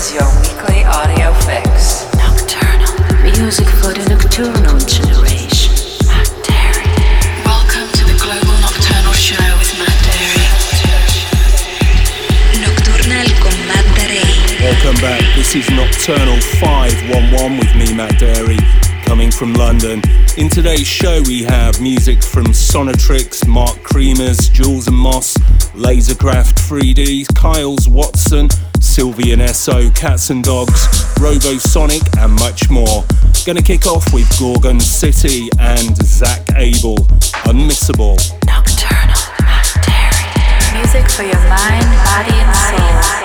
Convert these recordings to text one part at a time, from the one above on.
is your weekly audio fix. Nocturnal. Music for the nocturnal generation. Matt Darey. Welcome to the Global Nocturnal Show with Matt Darey. Nocturnal con Matt Darey. Welcome back. This is Nocturnal 511 with me, Matt Darey, coming from London. In today's show, we have music from Sonatrix, Mark Creamers, Jules and Moss, Lasercraft 3D, Kyles Watson, Sylvan Esso, Cats and Dogs, Robosonic, and much more. Gonna kick off with Gorgon City and Zak Abel, Unmissable. Nocturnal. Music for your mind, body, and soul.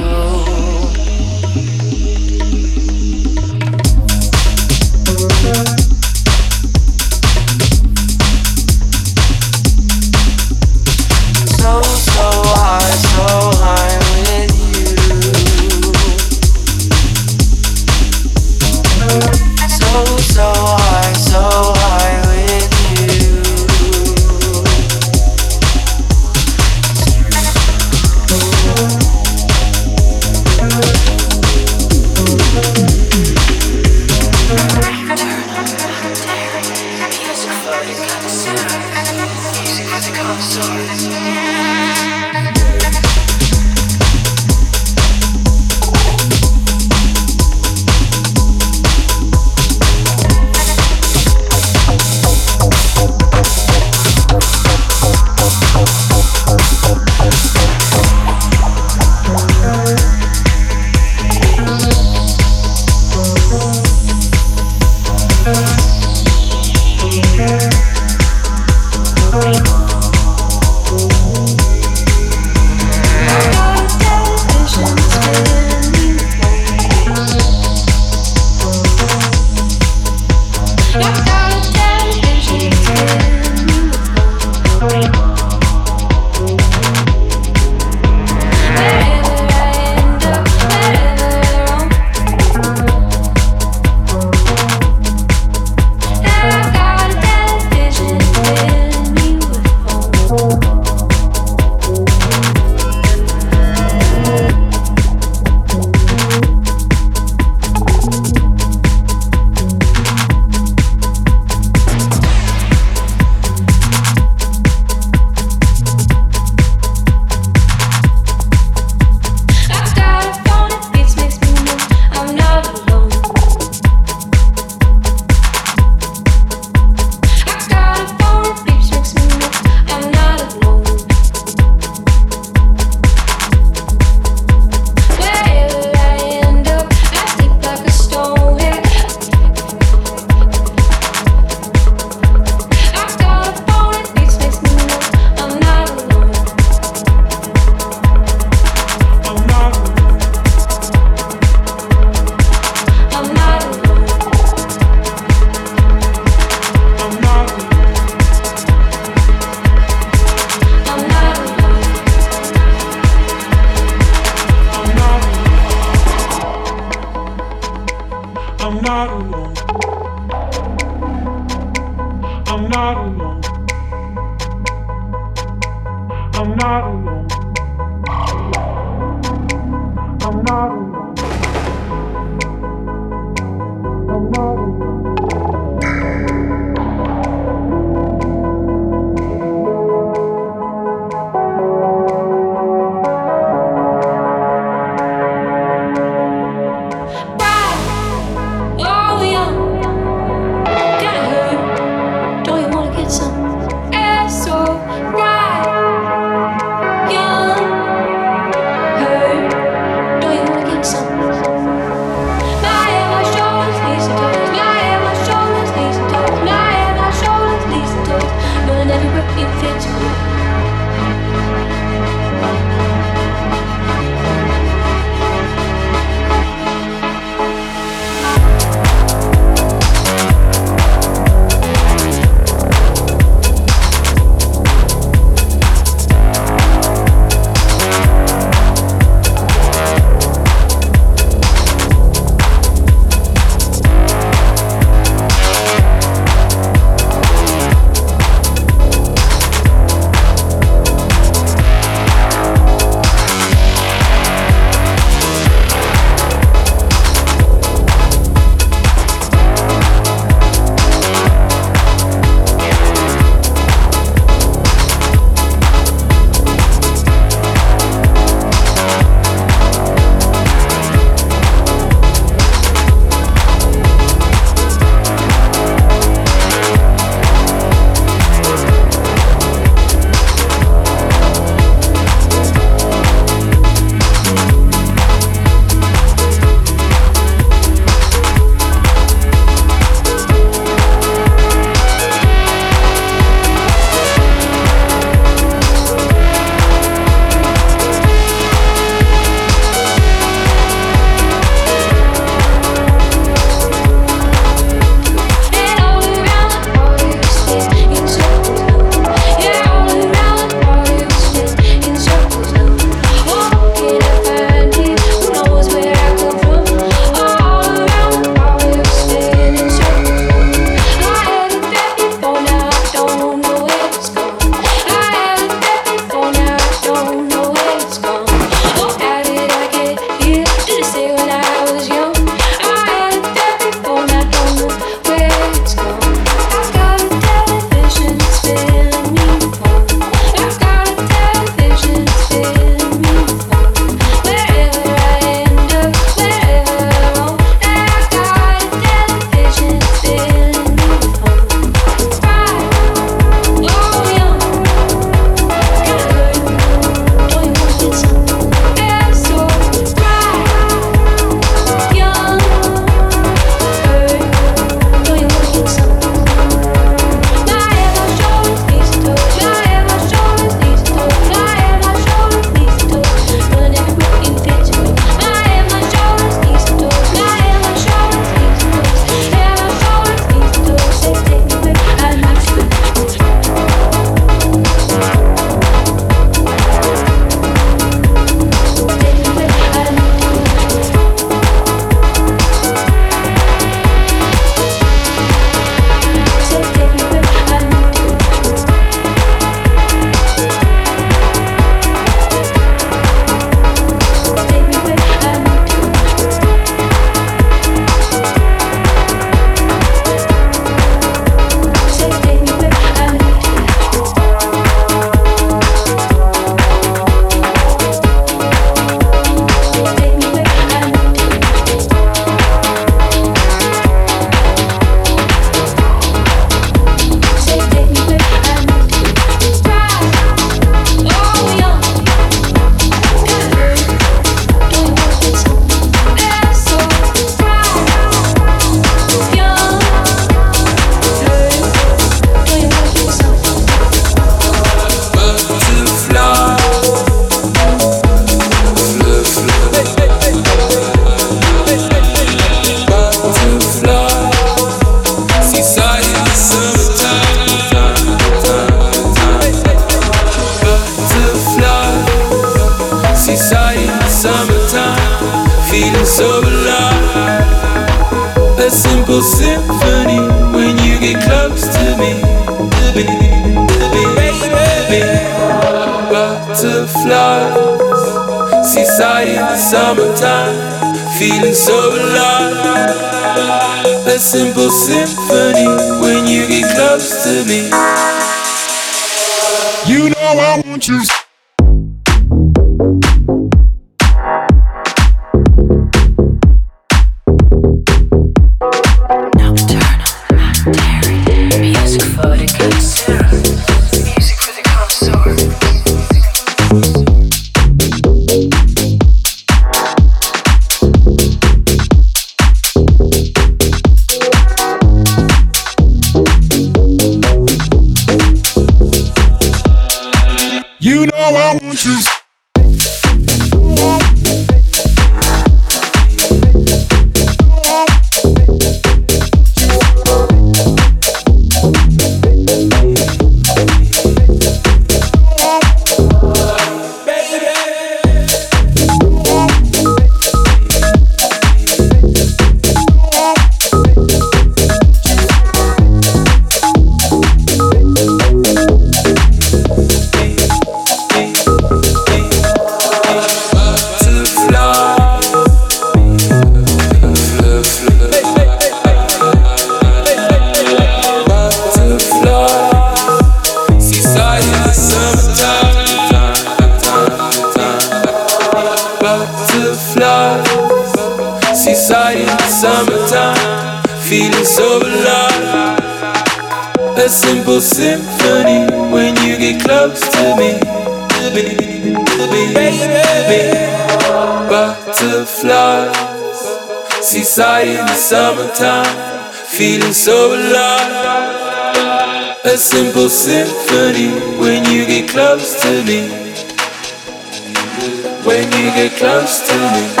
Close to me.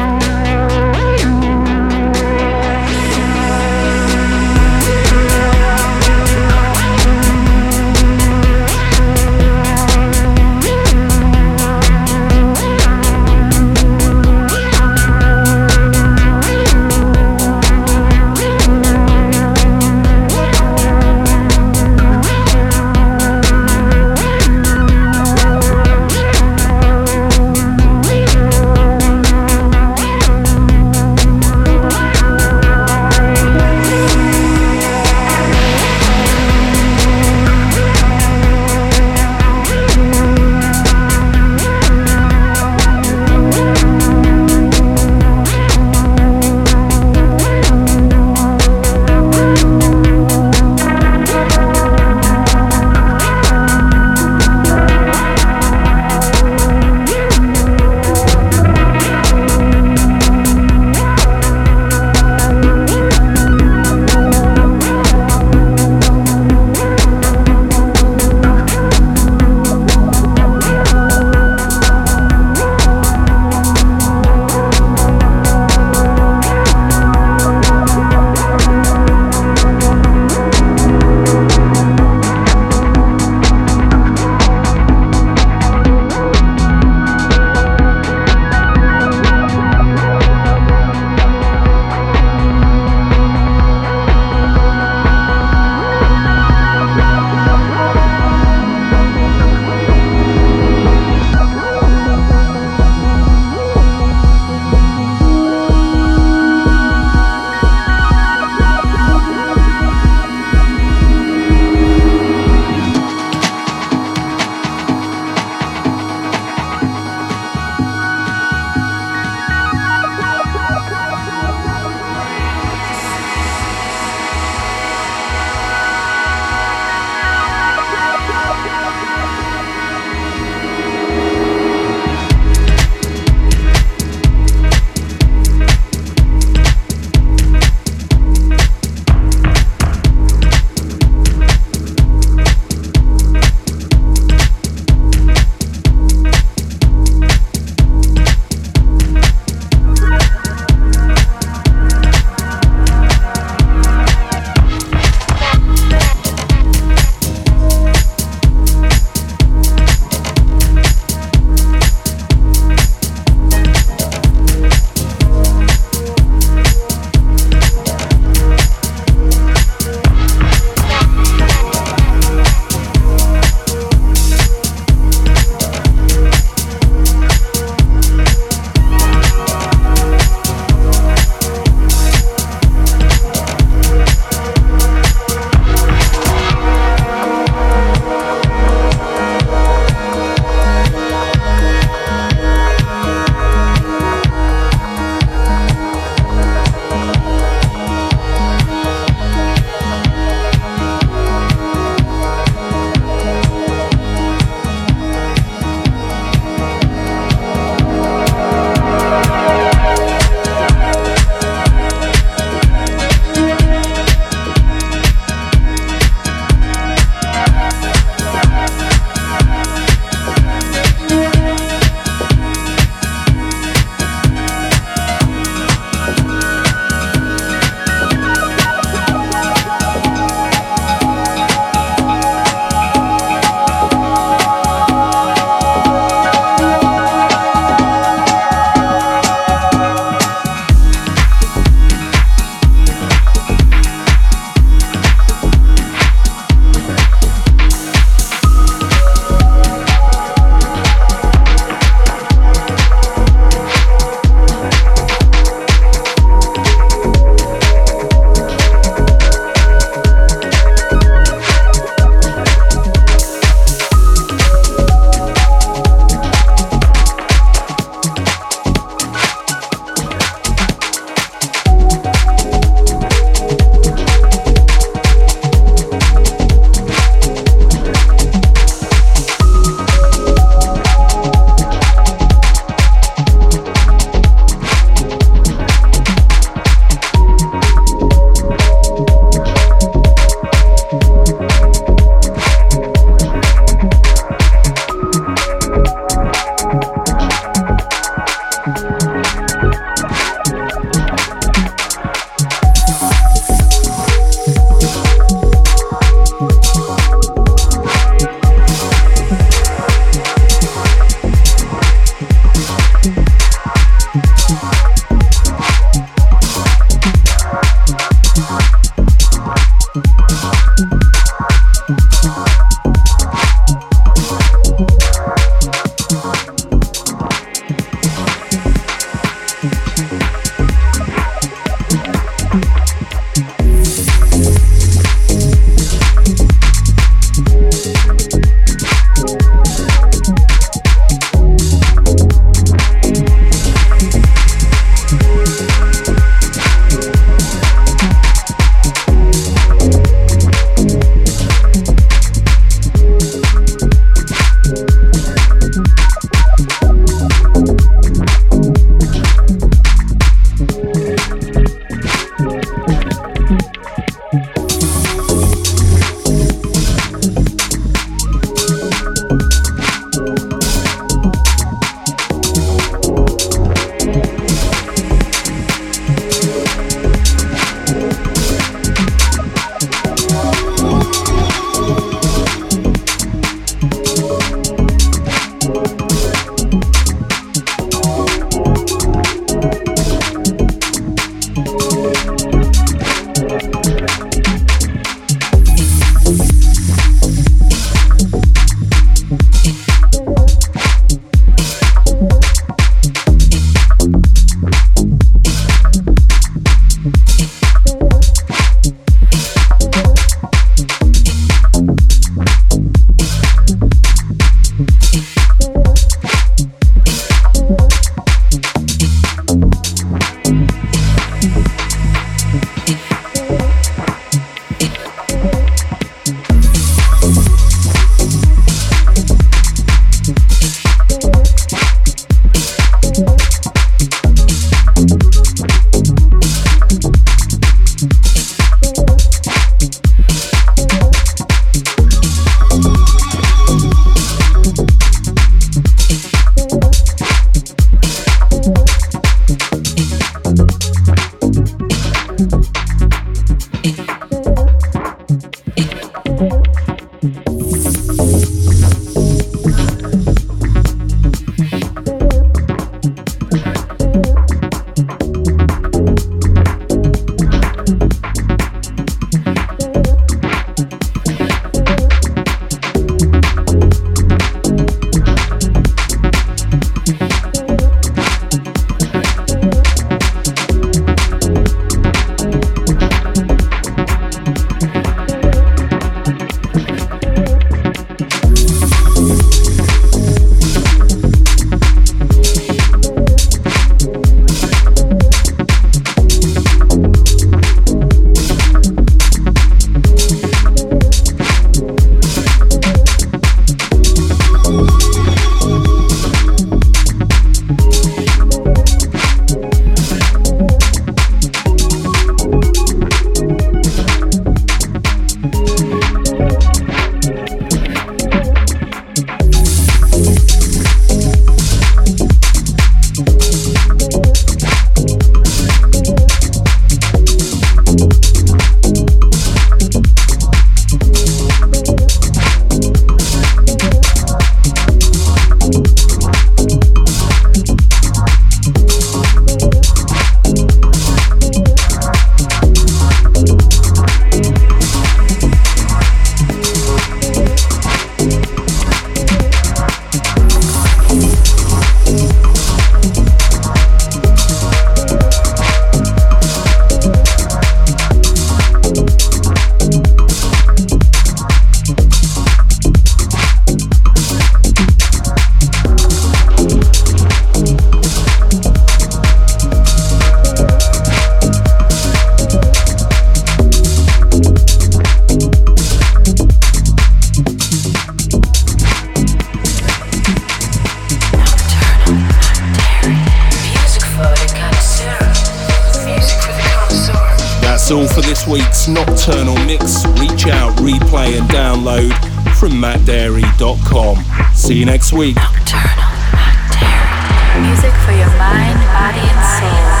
All for this week's nocturnal mix. Reach out, replay, and download from mattdarey.com. See you next week. Nocturnal Matt Darey. Music for your mind, body, and soul.